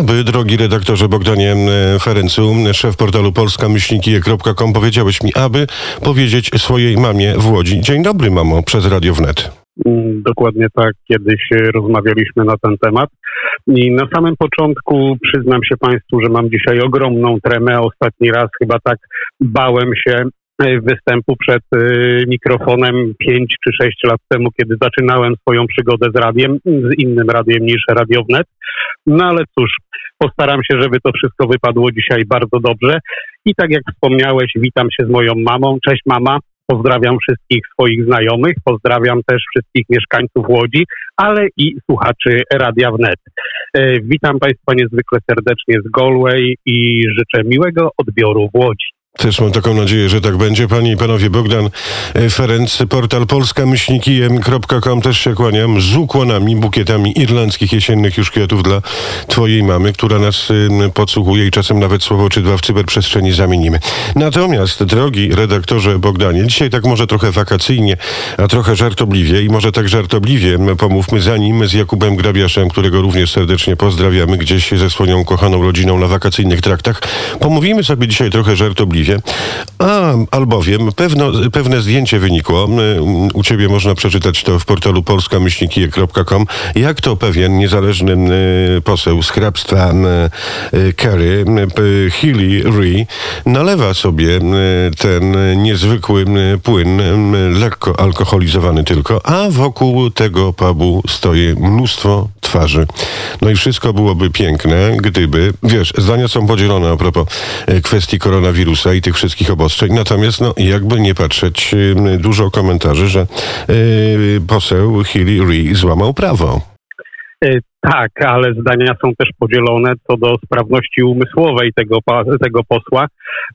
Aby, drogi redaktorze Bogdanie Ferencu, szef portalu polska-kije.com, powiedziałeś mi, aby powiedzieć swojej mamie w Łodzi. Dzień dobry, mamo, przez Radio Wnet. Mm, Dokładnie tak, kiedyś e, rozmawialiśmy na ten temat. I na samym początku przyznam się Państwu, że mam dzisiaj ogromną tremę. Ostatni raz chyba tak bałem się występu przed e, mikrofonem 5 czy 6 lat temu, kiedy zaczynałem swoją przygodę z radiem, z innym radiem niż Radio Wnet. No ale cóż, postaram się, żeby to wszystko wypadło dzisiaj bardzo dobrze. I tak jak wspomniałeś, witam się z moją mamą. Cześć mama. Pozdrawiam wszystkich swoich znajomych, pozdrawiam też wszystkich mieszkańców Łodzi, ale i słuchaczy Radia Wnet. E, Witam Państwa niezwykle serdecznie z Galway i życzę miłego odbioru w Łodzi. Też mam taką nadzieję, że tak będzie. Panie i panowie, Bogdan e, Ferenc, portal polska-kije.com też się kłaniam z ukłonami, bukietami irlandzkich jesiennych już kwiatów dla twojej mamy, która nas podsłuchuje i czasem nawet słowo czy dwa w cyberprzestrzeni zamienimy. Natomiast, drogi redaktorze Bogdanie, dzisiaj tak może trochę wakacyjnie, a trochę żartobliwie i może tak żartobliwie pomówmy zanim z Jakubem Grabiaszem, którego również serdecznie pozdrawiamy gdzieś ze swoją kochaną rodziną na wakacyjnych traktach. Pomówimy sobie dzisiaj trochę żartobliwie. A, albowiem pewno, pewne zdjęcie wynikło. U ciebie można przeczytać to w portalu polska-kije.com. Jak to pewien niezależny poseł z hrabstwa y, Kerry, y, Healy Ree, nalewa sobie ten niezwykły płyn, lekko alkoholizowany tylko, a wokół tego pubu stoi mnóstwo twarzy. No i wszystko byłoby piękne, gdyby, wiesz, zdania są podzielone a propos e, kwestii koronawirusa i tych wszystkich obostrzeń, natomiast no jakby nie patrzeć, y, dużo komentarzy, że y, poseł Hilly Ree złamał prawo. E, Tak, ale zdania są też podzielone co do sprawności umysłowej tego, tego posła,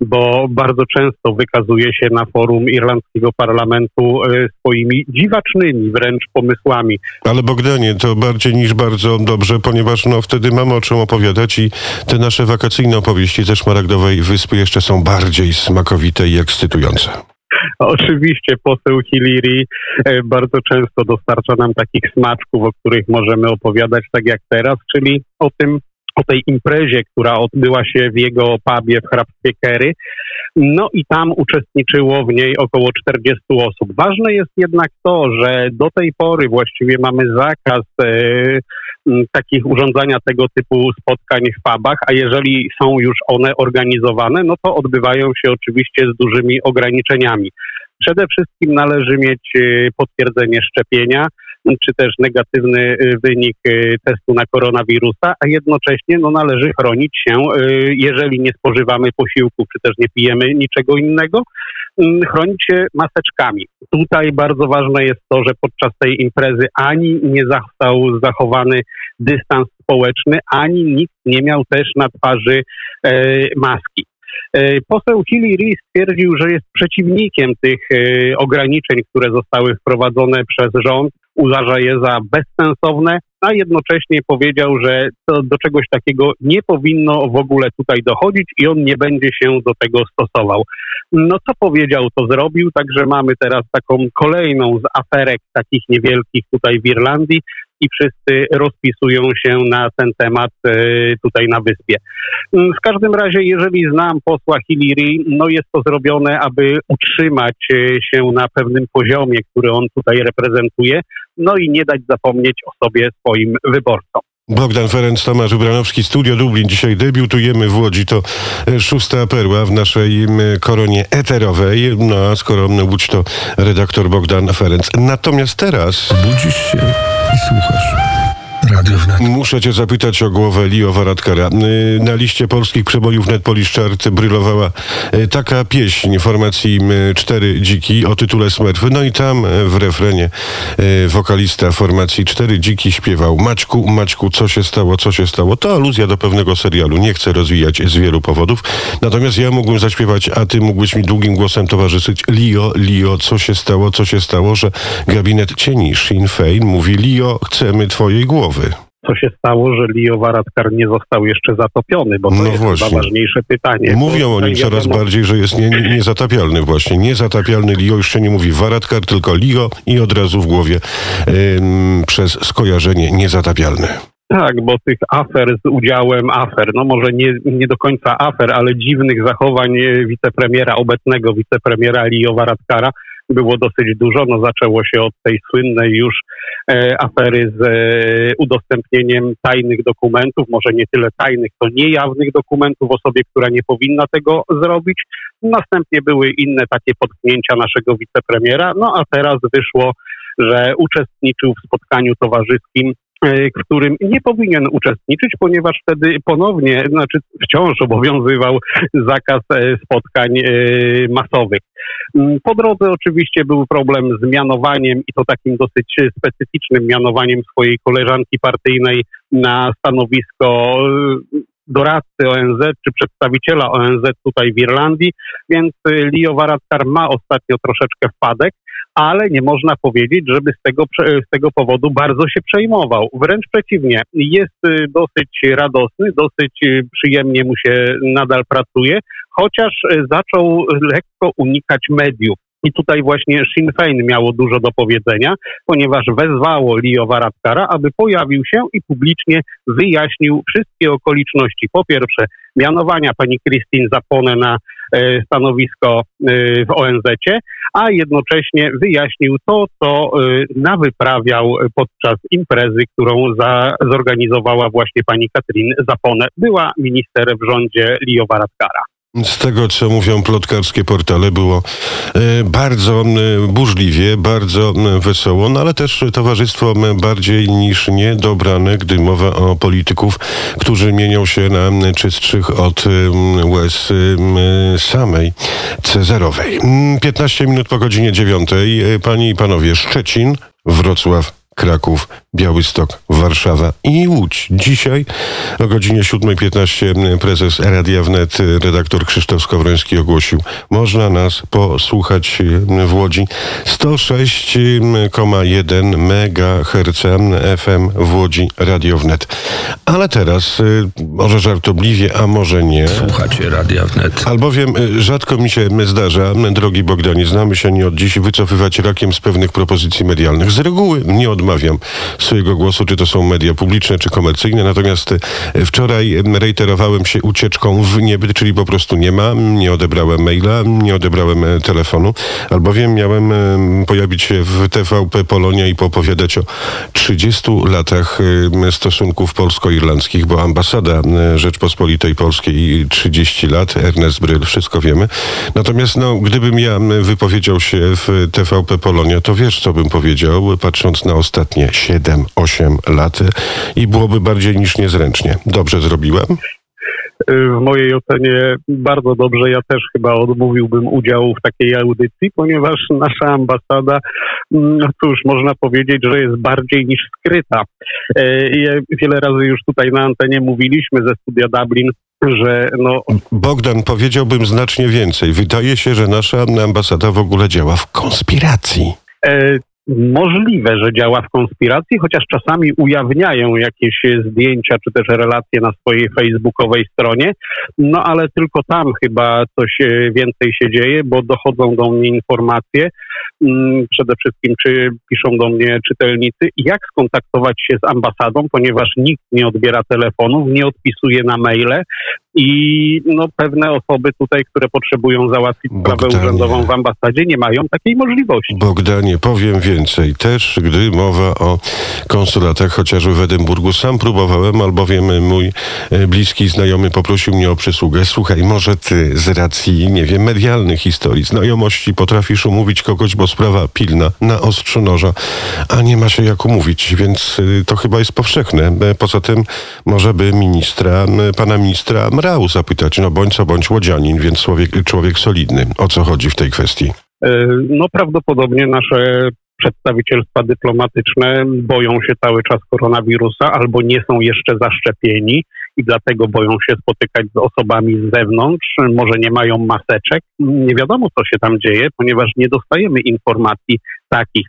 bo bardzo często wykazuje się na forum irlandzkiego parlamentu e, swoimi dziwacznymi wręcz pomysłami. Ale Bogdanie, to bardziej niż bardzo dobrze, ponieważ no wtedy mamy o czym opowiadać i te nasze wakacyjne opowieści ze Szmaragdowej Wyspy jeszcze są bardziej smakowite i ekscytujące. Oczywiście poseł Hillary e, bardzo często dostarcza nam takich smaczków, o których możemy opowiadać tak jak teraz, czyli o tym, o tej imprezie, która odbyła się w jego pubie w hrabstwie Kerry. No i tam uczestniczyło w niej około 40 osób. Ważne jest jednak to, że do tej pory właściwie mamy zakaz e, takich urządzania tego typu spotkań w pubach, a jeżeli są już one organizowane, no to odbywają się oczywiście z dużymi ograniczeniami. Przede wszystkim należy mieć e, potwierdzenie szczepienia, czy też negatywny e, wynik e, testu na koronawirusa, a jednocześnie no, należy chronić się, e, jeżeli nie spożywamy posiłku, czy też nie pijemy niczego innego, mm, chronić się maseczkami. Tutaj bardzo ważne jest to, że podczas tej imprezy ani nie został zachowany dystans społeczny, ani nikt nie miał też na twarzy e, maski. E, Poseł Hillary stwierdził, że jest przeciwnikiem tych e, ograniczeń, które zostały wprowadzone przez rząd. Uważa je za bezsensowne, a jednocześnie powiedział, że to do czegoś takiego nie powinno w ogóle tutaj dochodzić i on nie będzie się do tego stosował. No co powiedział, to zrobił, także mamy teraz taką kolejną z aferek takich niewielkich tutaj w Irlandii i wszyscy rozpisują się na ten temat e, tutaj na wyspie. Mm, W każdym razie, jeżeli znam posła Hillary, no jest to zrobione, aby utrzymać e, się na pewnym poziomie, który on tutaj reprezentuje, no i nie dać zapomnieć o sobie swoim wyborcom. Bogdan Ferenc, Tomasz Ubranowski, Studio Dublin. Dzisiaj debiutujemy w Łodzi. To e, szósta perła w naszej koronie eterowej. No a skoro Łódź to redaktor Bogdan Ferenc. Natomiast teraz Budzisz się i słuchasz. Muszę cię zapytać o głowę Leo Varadkara. Y, Na liście polskich przebojów Net Polish Chart brylowała y, taka pieśń formacji y, Cztery Dziki o tytule Smurfy. No i tam w refrenie wokalista formacji Cztery Dziki śpiewał Maćku, Maćku, co się stało, co się stało. To aluzja do pewnego serialu. Nie chcę rozwijać z wielu powodów. Natomiast ja mógłbym zaśpiewać, a ty mógłbyś mi długim głosem towarzyszyć. Leo, Leo, co się stało, co się stało, że gabinet cieni Sinn Fein mówi Leo, chcemy twojej głowy. Co się stało, że Leo Varadkar nie został jeszcze zatopiony, bo to No jest właśnie. chyba ważniejsze pytanie. Mówią o nim coraz bardziej, że jest nie, nie, niezatapialny właśnie. Niezatapialny Lio, już się nie mówi Varadkar, tylko Lio i od razu w głowie ym, przez skojarzenie niezatapialny. Tak, bo tych afer z udziałem afer, no może nie, nie do końca afer, ale dziwnych zachowań e, wicepremiera, obecnego wicepremiera Liowa Radkara było dosyć dużo. No zaczęło się od tej słynnej już afery z e, udostępnieniem tajnych dokumentów, może nie tyle tajnych, to niejawnych dokumentów osobie, która nie powinna tego zrobić. Następnie były inne takie potknięcia naszego wicepremiera, no a teraz wyszło, że uczestniczył w spotkaniu towarzyskim E, w którym nie powinien uczestniczyć, ponieważ wtedy ponownie, znaczy wciąż obowiązywał zakaz e, spotkań e, masowych. Mm, po drodze oczywiście był problem z mianowaniem i to takim dosyć specyficznym mianowaniem swojej koleżanki partyjnej na stanowisko doradcy ONZ czy przedstawiciela ONZ tutaj w Irlandii, więc Leo Varadkar ma ostatnio troszeczkę wpadek ale nie można powiedzieć, żeby z tego, z tego powodu bardzo się przejmował. Wręcz przeciwnie, jest y, dosyć radosny, dosyć y, przyjemnie mu się nadal pracuje, chociaż y, zaczął lekko unikać mediów. I tutaj właśnie Sinn Féin miało dużo do powiedzenia, ponieważ wezwało Leo Varadkara, aby pojawił się i publicznie wyjaśnił wszystkie okoliczności. Po pierwsze, mianowania pani Christine Zapone na e, stanowisko e, w ONZ-cie, a jednocześnie wyjaśnił to, co e, nawyprawiał podczas imprezy, którą za, zorganizowała właśnie pani Katrin Zapone. Była minister w rządzie Leo Varadkara. Z tego, co mówią plotkarskie portale, było e, bardzo e, burzliwie, bardzo e, wesoło, no ale też towarzystwo bardziej niż niedobrane, gdy mowa o polityków, którzy mienią się na czystszych od łez samej Cezarowej. 15 mm, minut po godzinie 9. Panie i panowie, Szczecin, Wrocław, Kraków, Białystok, Warszawa i Łódź. Dzisiaj o godzinie 7.15 prezes Radia Wnet, redaktor Krzysztof Skowroński ogłosił, można nas posłuchać w Łodzi 106,1 MHz FM w Łodzi Radio Wnet. Ale teraz, y, może żartobliwie, a może nie. Słuchacie Radia Wnet. Albowiem y, rzadko mi się zdarza, drogi Bogdanie, znamy się nie od dziś, wycofywać rakiem z pewnych propozycji medialnych. Z reguły nie odmawiam swojego głosu, czy to są media publiczne, czy komercyjne. Natomiast e, wczoraj reiterowałem się ucieczką w niebyt, czyli po prostu nie ma, nie odebrałem maila, nie odebrałem e, telefonu, albowiem miałem pojawić się w TVP Polonia i popowiadać o 30 latach stosunków polsko-irlandzkich, bo ambasada Rzeczpospolitej Polskiej 30 lat, Ernest Bryl, wszystko wiemy. Natomiast no, gdybym ja wypowiedział się w TVP Polonia, to wiesz, co bym powiedział, patrząc na ostatnie 7-8 8 lat i byłoby bardziej niż niezręcznie. Dobrze zrobiłem? w mojej ocenie bardzo dobrze. Ja też chyba odmówiłbym udziału w takiej audycji, ponieważ nasza ambasada, mm, no cóż, można powiedzieć, że jest bardziej niż skryta. E, wiele razy już tutaj na antenie mówiliśmy ze studia Dublin, że no... Bogdan, powiedziałbym znacznie więcej. Wydaje się, że nasza ambasada w ogóle działa w konspiracji. Możliwe, że działa w konspiracji, chociaż czasami ujawniają jakieś zdjęcia czy też relacje na swojej facebookowej stronie, no ale tylko tam chyba coś e, więcej się dzieje, bo dochodzą do mnie informacje, mm, przede wszystkim czy piszą do mnie czytelnicy, jak skontaktować się z ambasadą, ponieważ nikt nie odbiera telefonów, nie odpisuje na maile, i no, pewne osoby tutaj, które potrzebują załatwić Bogdanie. sprawę urzędową w ambasadzie, nie mają takiej możliwości. Bogdanie, powiem więcej. Też, gdy mowa o konsulatach, chociażby w Edynburgu, sam próbowałem, albowiem mój e, bliski znajomy poprosił mnie o przysługę. Słuchaj, może ty z racji, nie wiem, medialnych historii, znajomości potrafisz umówić kogoś, bo sprawa pilna, na ostrzu noża, a nie ma się jak umówić, więc e, to chyba jest powszechne. E, poza tym, może by ministra, pana ministra Mrał zapytać, no bądź co bądź łodzianin, więc człowiek, człowiek solidny. O co chodzi w tej kwestii? No prawdopodobnie nasze przedstawicielstwa dyplomatyczne boją się cały czas koronawirusa albo nie są jeszcze zaszczepieni i dlatego boją się spotykać z osobami z zewnątrz, może nie mają maseczek. Nie wiadomo, co się tam dzieje, ponieważ nie dostajemy informacji takich,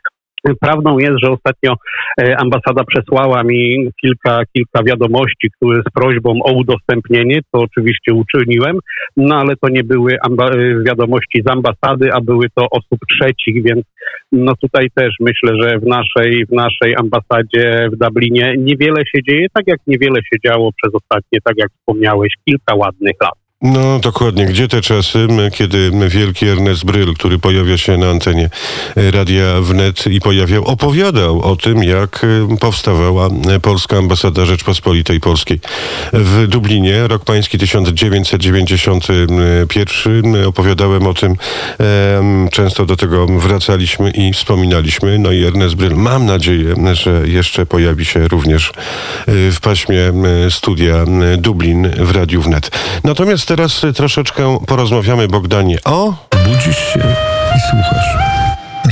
Prawdą jest, że ostatnio e, ambasada przesłała mi kilka, kilka wiadomości które z prośbą o udostępnienie, to oczywiście uczyniłem, no ale to nie były e, wiadomości z ambasady, a były to osób trzecich, więc no tutaj też myślę, że w naszej, w naszej ambasadzie w Dublinie niewiele się dzieje, tak jak niewiele się działo przez ostatnie, tak jak wspomniałeś, kilka ładnych lat. No dokładnie. Gdzie te czasy, kiedy wielki Ernest Bryl, który pojawia się na antenie e, Radia Wnet i pojawiał, opowiadał o tym, jak e, powstawała e, Polska Ambasada Rzeczpospolitej Polskiej w Dublinie. Rok pański 1991. Opowiadałem o tym. Często do tego wracaliśmy i wspominaliśmy. No i Ernest Bryl, mam nadzieję, że jeszcze pojawi się również w paśmie studia Dublin w Radiu Wnet. Natomiast teraz troszeczkę porozmawiamy, Bogdanie, o... Budzisz się i słuchasz.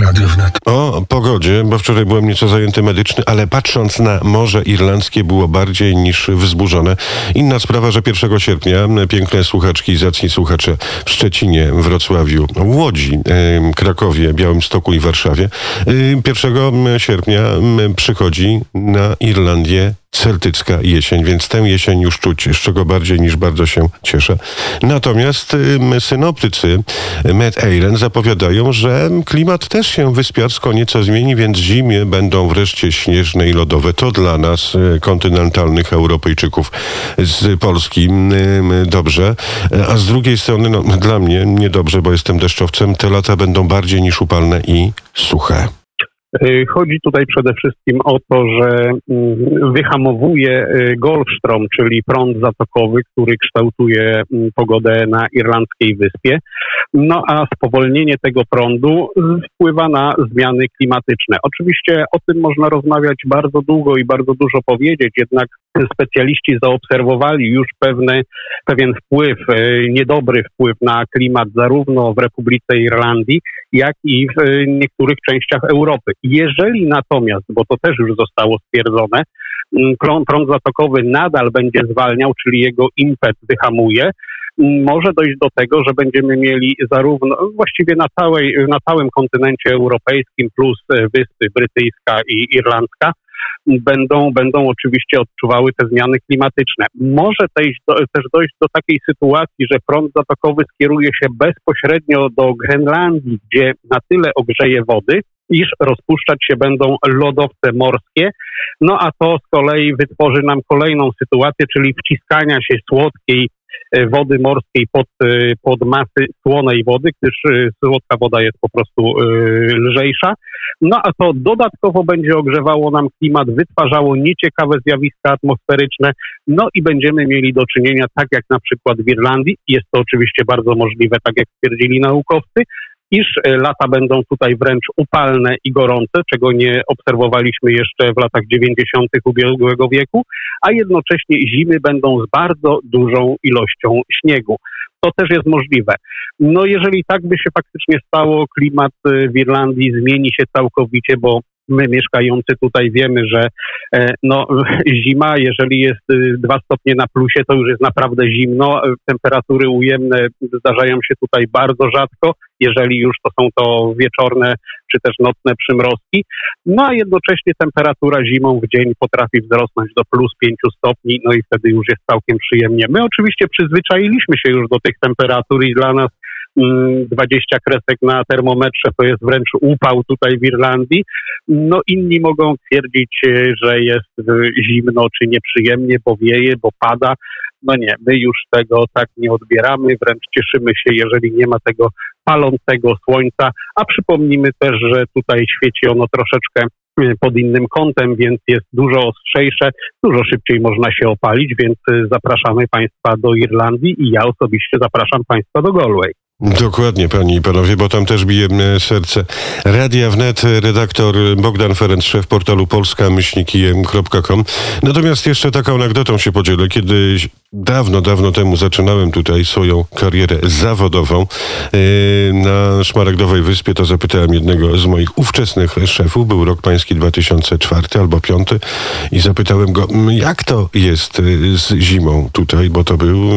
Radio Wnet. O pogodzie, bo wczoraj byłem nieco zajęty medyczny, ale patrząc na Morze Irlandzkie było bardziej niż wzburzone. Inna sprawa, że 1 sierpnia piękne słuchaczki i zacni słuchacze w Szczecinie, Wrocławiu, Łodzi, Krakowie, Białymstoku i Warszawie 1 sierpnia przychodzi na Irlandię celtycka jesień, więc tę jesień już czuć, z czego bardziej niż bardzo się cieszę. Natomiast synoptycy Met Eilen zapowiadają, że klimat też się wyspiarsko nieco zmieni, więc zimie będą wreszcie śnieżne i lodowe. To dla nas, y, kontynentalnych Europejczyków z Polski, dobrze. A z drugiej strony, no, dla mnie niedobrze, bo jestem deszczowcem. Te lata będą bardziej niż upalne i suche. Y, chodzi tutaj przede wszystkim o to, że mm, wyhamowuje y, Golfstrom, czyli prąd zatokowy, który kształtuje mm, pogodę na irlandzkiej wyspie. No a spowolnienie tego prądu wpływa na zmiany klimatyczne. Oczywiście o tym można rozmawiać bardzo długo i bardzo dużo powiedzieć, jednak specjaliści zaobserwowali już pewne, pewien wpływ, y, niedobry wpływ na klimat zarówno w Republice Irlandii, jak i w niektórych częściach Europy. Jeżeli natomiast, bo to też już zostało stwierdzone, prąd, zatokowy nadal będzie zwalniał, czyli jego impet wyhamuje, może dojść do tego, że będziemy mieli zarówno właściwie na, całej, na całym kontynencie europejskim plus e, wyspy brytyjska i irlandzka będą, będą oczywiście odczuwały te zmiany klimatyczne. Może też, do, też dojść do takiej sytuacji, że prąd zatokowy skieruje się bezpośrednio do Grenlandii, gdzie na tyle ogrzeje wody, iż rozpuszczać się będą lodowce morskie. No a to z kolei wytworzy nam kolejną sytuację, czyli wciskania się słodkiej wody morskiej pod, e, pod masy słonej wody, gdyż e, słodka woda jest po prostu lżejsza. No a to dodatkowo będzie ogrzewało nam klimat, wytwarzało nieciekawe zjawiska atmosferyczne, no i będziemy mieli do czynienia, tak jak na przykład w Irlandii, jest to oczywiście bardzo możliwe, tak jak stwierdzili naukowcy, iż e, lata będą tutaj wręcz upalne i gorące, czego nie obserwowaliśmy jeszcze w latach 90. ubiegłego wieku, a jednocześnie zimy będą z bardzo dużą ilością śniegu. To też jest możliwe. No jeżeli tak by się faktycznie stało, klimat e, w Irlandii zmieni się całkowicie, bo my mieszkający tutaj wiemy, że e, no, zima, jeżeli jest 2 y, stopnie na plusie, to już jest naprawdę zimno. Temperatury ujemne zdarzają się tutaj bardzo rzadko, jeżeli już to są to wieczorne czy też nocne przymrozki. No a jednocześnie temperatura zimą w dzień potrafi wzrosnąć do plus 5 stopni, no i wtedy już jest całkiem przyjemnie. My oczywiście przyzwyczailiśmy się już do tych temperatur i dla nas 20 mm, kresek na termometrze to jest wręcz upał tutaj w Irlandii. No inni mogą twierdzić, e, że jest zimno czy nieprzyjemnie, bo wieje, bo pada. No nie, my już tego tak nie odbieramy, wręcz cieszymy się, jeżeli nie ma tego palącego słońca, a przypomnijmy też, że tutaj świeci ono troszeczkę e, pod innym kątem, więc jest dużo ostrzejsze, dużo szybciej można się opalić, więc e, zapraszamy Państwa do Irlandii i ja osobiście zapraszam Państwa do Galway. Dokładnie, panie i panowie, bo tam też bije serce. Radia Wnet, redaktor Bogdan Ferenc, szef portalu polska-myślnikiem.com. Natomiast jeszcze taką anegdotą się podzielę. Kiedy dawno, dawno temu zaczynałem tutaj swoją karierę zawodową yy, na Szmaragdowej Wyspie, to zapytałem jednego z moich ówczesnych szefów, był rok pański 2004 albo 5 i zapytałem go, "M, jak to jest y, z zimą tutaj, bo to był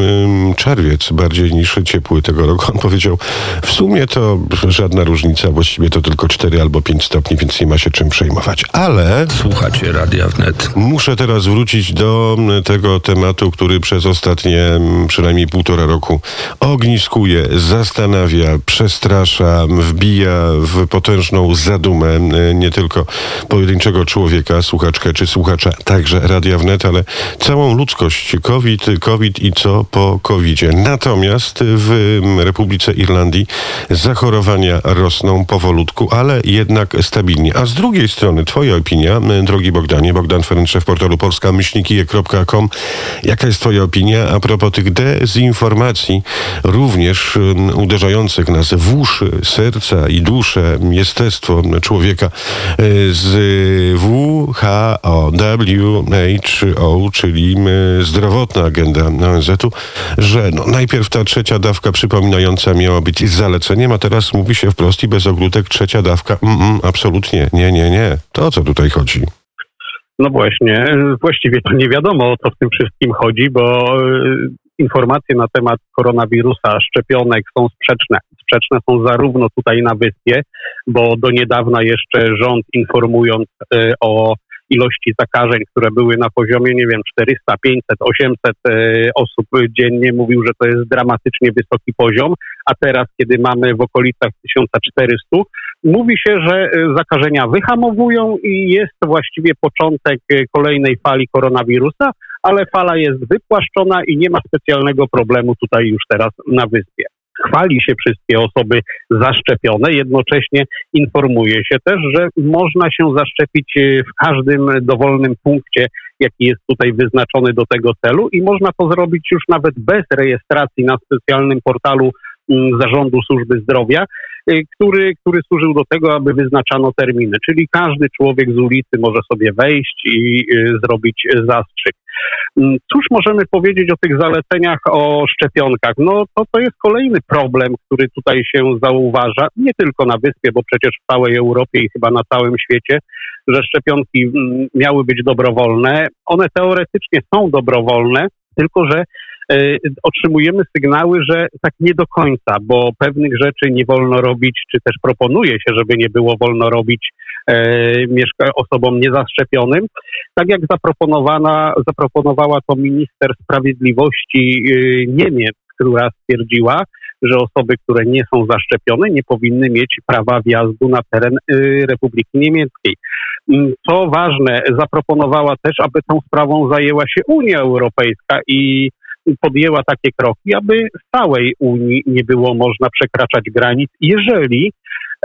czerwiec bardziej niż ciepły tego roku. On powiedział, w sumie to żadna różnica, właściwie to tylko 4 albo 5 stopni, więc nie ma się czym przejmować. Ale Słuchacie Radia Wnet. Muszę teraz wrócić do tego tematu, który przez ostatnie mm, przynajmniej półtora roku ogniskuje, zastanawia, przestrasza, wbija w potężną zadumę mm, nie tylko pojedynczego człowieka, słuchaczkę czy słuchacza, także Radia Wnet, ale całą ludzkość. COVID, COVID i co po COVIDzie. Natomiast w mm, Republice Irlandii zachorowania rosną powolutku, ale jednak stabilnie. A z drugiej strony, twoja opinia, m, drogi Bogdanie, Bogdan Ferenc, szef portalu polska-myślnikije.com. Jaka jest twoja opinia a propos tych dezinformacji, również uderzających nas w uszy, serca i duszę, jestestwo człowieka e, z WHO, WHO, czyli zdrowotna agenda ONZ-u, że no, najpierw ta trzecia dawka przypominająca miała być zaleceniem, a teraz mówi się wprost i bez ogródek trzecia dawka. Mm, mm, absolutnie, nie, nie, nie. To o co tutaj chodzi? No właśnie, właściwie to nie wiadomo o co w tym wszystkim chodzi, bo y, informacje na temat koronawirusa, szczepionek są sprzeczne. Sprzeczne są zarówno tutaj na wyspie, bo do niedawna jeszcze rząd informując y, o ilości zakażeń, które były na poziomie, nie wiem, 400, 500, 800 y, osób dziennie, mówił, że to jest dramatycznie wysoki poziom, a teraz, kiedy mamy w okolicach 1400, mówi się, że y, zakażenia wyhamowują i jest właściwie początek y, kolejnej fali koronawirusa, ale fala jest wypłaszczona i nie ma specjalnego problemu tutaj już teraz na wyspie. Chwali się wszystkie osoby zaszczepione, jednocześnie informuje się też, że można się zaszczepić y, w każdym dowolnym punkcie, jaki jest tutaj wyznaczony do tego celu i można to zrobić już nawet bez rejestracji na specjalnym portalu Zarządu Służby Zdrowia, y, który, który służył do tego, aby wyznaczano terminy. Czyli każdy człowiek z ulicy może sobie wejść i y, zrobić zastrzyk. Mm, Cóż możemy powiedzieć o tych zaleceniach o szczepionkach? No to, to jest kolejny problem, który tutaj się zauważa, nie tylko na wyspie, bo przecież w całej Europie i chyba na całym świecie, że szczepionki mm, miały być dobrowolne. One teoretycznie są dobrowolne, tylko że otrzymujemy sygnały, że tak nie do końca, bo pewnych rzeczy nie wolno robić, czy też proponuje się, żeby nie było wolno robić e, osobom niezaszczepionym. Tak jak zaproponowana, zaproponowała to minister sprawiedliwości e, Niemiec, która stwierdziła, że osoby, które nie są zaszczepione, nie powinny mieć prawa wjazdu na teren Republiki Niemieckiej. Mm, Co ważne, zaproponowała też, aby tą sprawą zajęła się Unia Europejska i podjęła takie kroki, aby w całej Unii nie było można przekraczać granic, jeżeli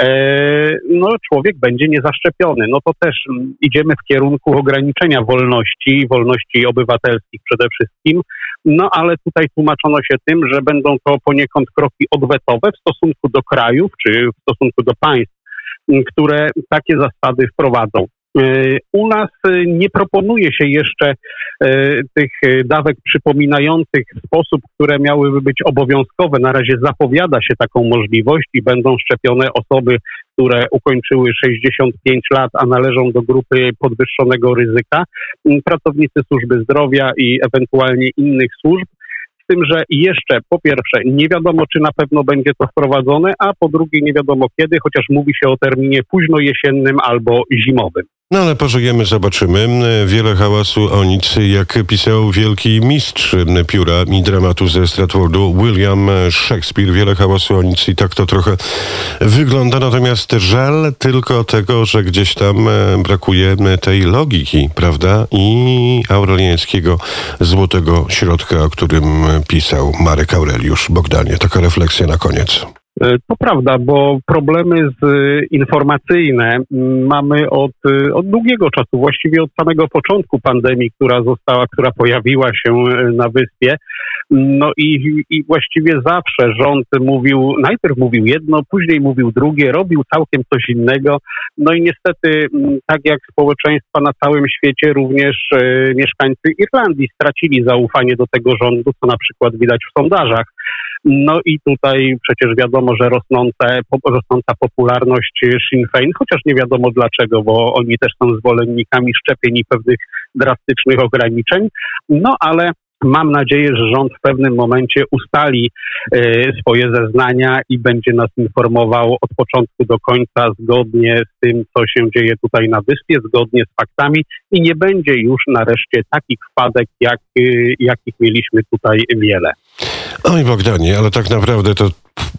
e, no, człowiek będzie niezaszczepiony. No to też mm, idziemy w kierunku ograniczenia wolności, wolności obywatelskich przede wszystkim, no ale tutaj tłumaczono się tym, że będą to poniekąd kroki odwetowe w stosunku do krajów czy w stosunku do państw, które takie zasady wprowadzą. Y, U nas nie proponuje się jeszcze y, tych y, dawek przypominających sposób, które miałyby być obowiązkowe. Na razie zapowiada się taką możliwość i będą szczepione osoby, które ukończyły 65 lat, a należą do grupy podwyższonego ryzyka, pracownicy służby zdrowia i ewentualnie innych służb. Z tym, że jeszcze po pierwsze nie wiadomo, czy na pewno będzie to wprowadzone, a po drugie nie wiadomo kiedy, chociaż mówi się o terminie późno jesiennym albo zimowym. No ale pożyjemy, zobaczymy. Wiele hałasu o nic, jak pisał wielki mistrz pióra i dramatu ze Stratfordu, William Shakespeare. Wiele hałasu o nic i tak to trochę wygląda. Natomiast żal tylko tego, że gdzieś tam e, brakuje tej logiki, prawda? I aureliańskiego złotego środka, o którym pisał Marek Aureliusz. Bogdanie, taka refleksja na koniec. E, To prawda, bo problemy z, y, informacyjne mamy od, y, od długiego czasu, właściwie od samego początku pandemii, która została, która pojawiła się na wyspie. No i, i właściwie zawsze rząd mówił, najpierw mówił jedno, później mówił drugie, robił całkiem coś innego. No i niestety, tak jak społeczeństwa na całym świecie, również e, mieszkańcy Irlandii stracili zaufanie do tego rządu, co na przykład widać w sondażach. No i tutaj przecież wiadomo, że rosnące, rosnąca popularność Sinn Féin, chociaż nie wiadomo dlaczego, bo oni też są zwolennikami szczepień i pewnych drastycznych ograniczeń. No ale Mam nadzieję, że rząd w pewnym momencie ustali e, swoje zeznania i będzie nas informował od początku do końca zgodnie z tym, co się dzieje tutaj na wyspie, zgodnie z faktami i nie będzie już nareszcie takich wpadek, jak, e, jakich mieliśmy tutaj wiele. Oj Bogdanie, ale tak naprawdę to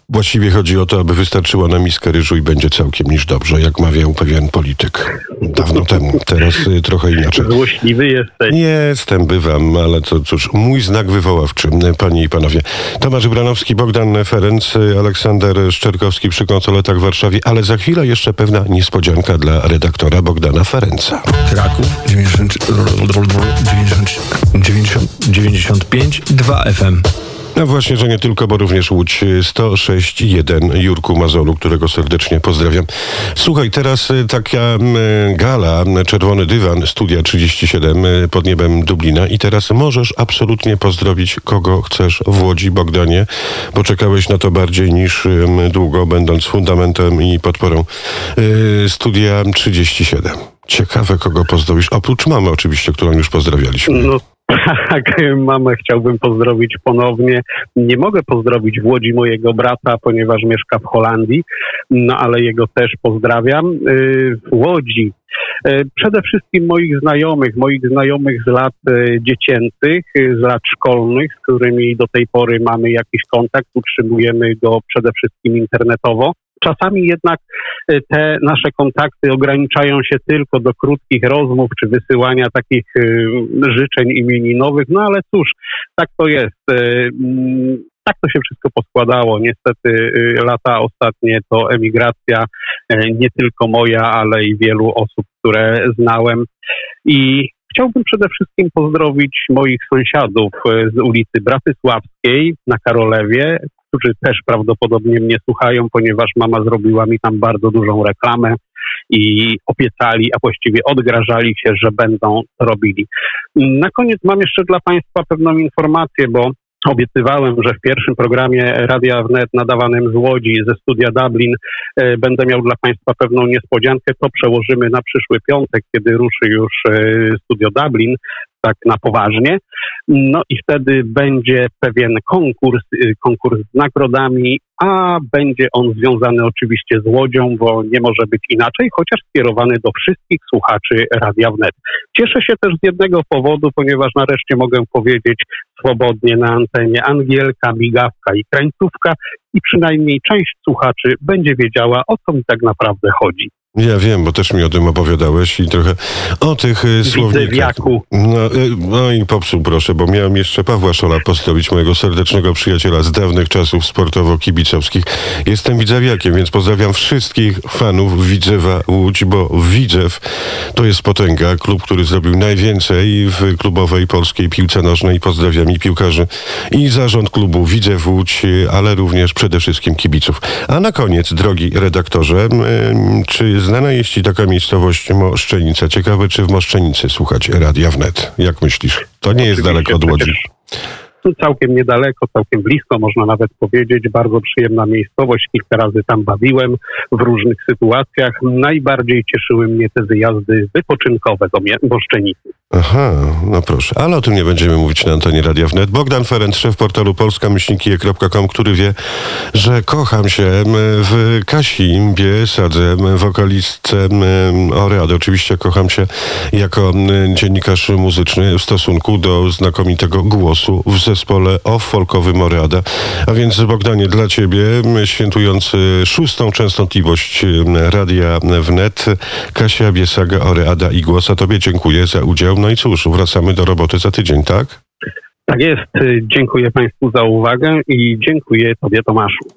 Właściwie chodzi o to, aby wystarczyła na miskę ryżu i będzie całkiem niż dobrze, jak mawiał pewien polityk dawno temu. Teraz y, trochę inaczej. Złośliwy jesteś. Jestem, bywam, ale to cóż, mój znak wywoławczy, panie i panowie. Tomasz Branowski, Bogdan Ferenc, Aleksander Szczerkowski przy konsoletach w Warszawie, ale za chwilę jeszcze pewna niespodzianka dla redaktora Bogdana Ferenca. Kraków 90, 90, 95 2 FM. No właśnie, że nie tylko, bo również Łódź 106.1 Jurku Mazolu, którego serdecznie pozdrawiam. Słuchaj, teraz y, taka gala, Czerwony Dywan, Studia 37 y, pod niebem Dublina i teraz możesz absolutnie pozdrowić kogo chcesz w Łodzi, Bogdanie, bo czekałeś na to bardziej niż długo, będąc fundamentem i podporą y, Studia 37. Ciekawe, kogo pozdrowisz. Oprócz mamy oczywiście, którą już pozdrawialiśmy. No tak, mamę chciałbym pozdrowić ponownie. Nie mogę pozdrowić w Łodzi mojego brata, ponieważ mieszka w Holandii, no ale jego też pozdrawiam. Y, w Łodzi y, Przede wszystkim moich znajomych, moich znajomych z lat y, dziecięcych, z lat szkolnych, z którymi do tej pory mamy jakiś kontakt, utrzymujemy go przede wszystkim internetowo. Czasami jednak y, te nasze kontakty ograniczają się tylko do krótkich rozmów czy wysyłania takich y, życzeń imieninowych, no ale cóż, tak to jest. Y, mm, tak to się wszystko poskładało. Niestety lata ostatnie to emigracja, nie tylko moja, ale i wielu osób, które znałem. I chciałbym przede wszystkim pozdrowić moich sąsiadów z ulicy Bratysławskiej na Karolewie, którzy też prawdopodobnie mnie słuchają, ponieważ mama zrobiła mi tam bardzo dużą reklamę i obiecali, a właściwie odgrażali się, że będą robili. Na koniec mam jeszcze dla Państwa pewną informację, bo Obiecywałem, że w pierwszym programie Radia Wnet nadawanym z Łodzi ze studia Dublin e, będę miał dla Państwa pewną niespodziankę. To przełożymy na przyszły piątek, kiedy ruszy już e, studio Dublin tak na poważnie. No i wtedy będzie pewien konkurs, y, konkurs z nagrodami, a będzie on związany oczywiście z Łodzią, bo nie może być inaczej, chociaż skierowany do wszystkich słuchaczy Radia Wnet. Cieszę się też z jednego powodu, ponieważ nareszcie mogę powiedzieć swobodnie na antenie Angielka, Migawka i Krańcówka i przynajmniej część słuchaczy będzie wiedziała, o co mi tak naprawdę chodzi. Ja wiem, bo też mi o tym opowiadałeś i trochę o tych y, słownikach. No, y, no i popsuł proszę, bo miałem jeszcze Pawła Szola pozdrowić, mojego serdecznego przyjaciela z dawnych czasów sportowo-kibicowskich. Jestem widzewiakiem, więc pozdrawiam wszystkich fanów Widzewa Łódź, bo Widzew to jest potęga, klub, który zrobił najwięcej w klubowej polskiej piłce nożnej. Pozdrawiam i piłkarzy i zarząd klubu Widzew Łódź, ale również przede wszystkim kibiców. A na koniec, drogi redaktorze, czy znana jest Ci taka miejscowość Moszczenica. Ciekawe, czy w Moszczenicy słuchać Radia Wnet. Jak myślisz? To nie jest daleko od Łodzi. Całkiem niedaleko, całkiem blisko, można nawet powiedzieć. Bardzo przyjemna miejscowość. Kilka razy tam bawiłem w różnych sytuacjach. Najbardziej cieszyły mnie te wyjazdy wypoczynkowe do Moszczenicy. Aha, no proszę. Ale o tym nie będziemy mówić na antenie Radia Wnet. Bogdan Ferenc, szef portalu polska-com, który wie, że kocham się w Kasi Biesadze, wokalistce Oready. Oczywiście kocham się jako dziennikarz muzyczny w stosunku do znakomitego głosu w zespole off-folkowym Oreada. A więc Bogdanie, dla ciebie, świętujący szóstą częstotliwość Radia Wnet, Kasia Biesaga, Oreada i głos. A tobie dziękuję za udział no i cóż, wracamy do roboty za tydzień, tak? Tak jest. Dziękuję Państwu za uwagę i dziękuję Tobie, Tomaszu.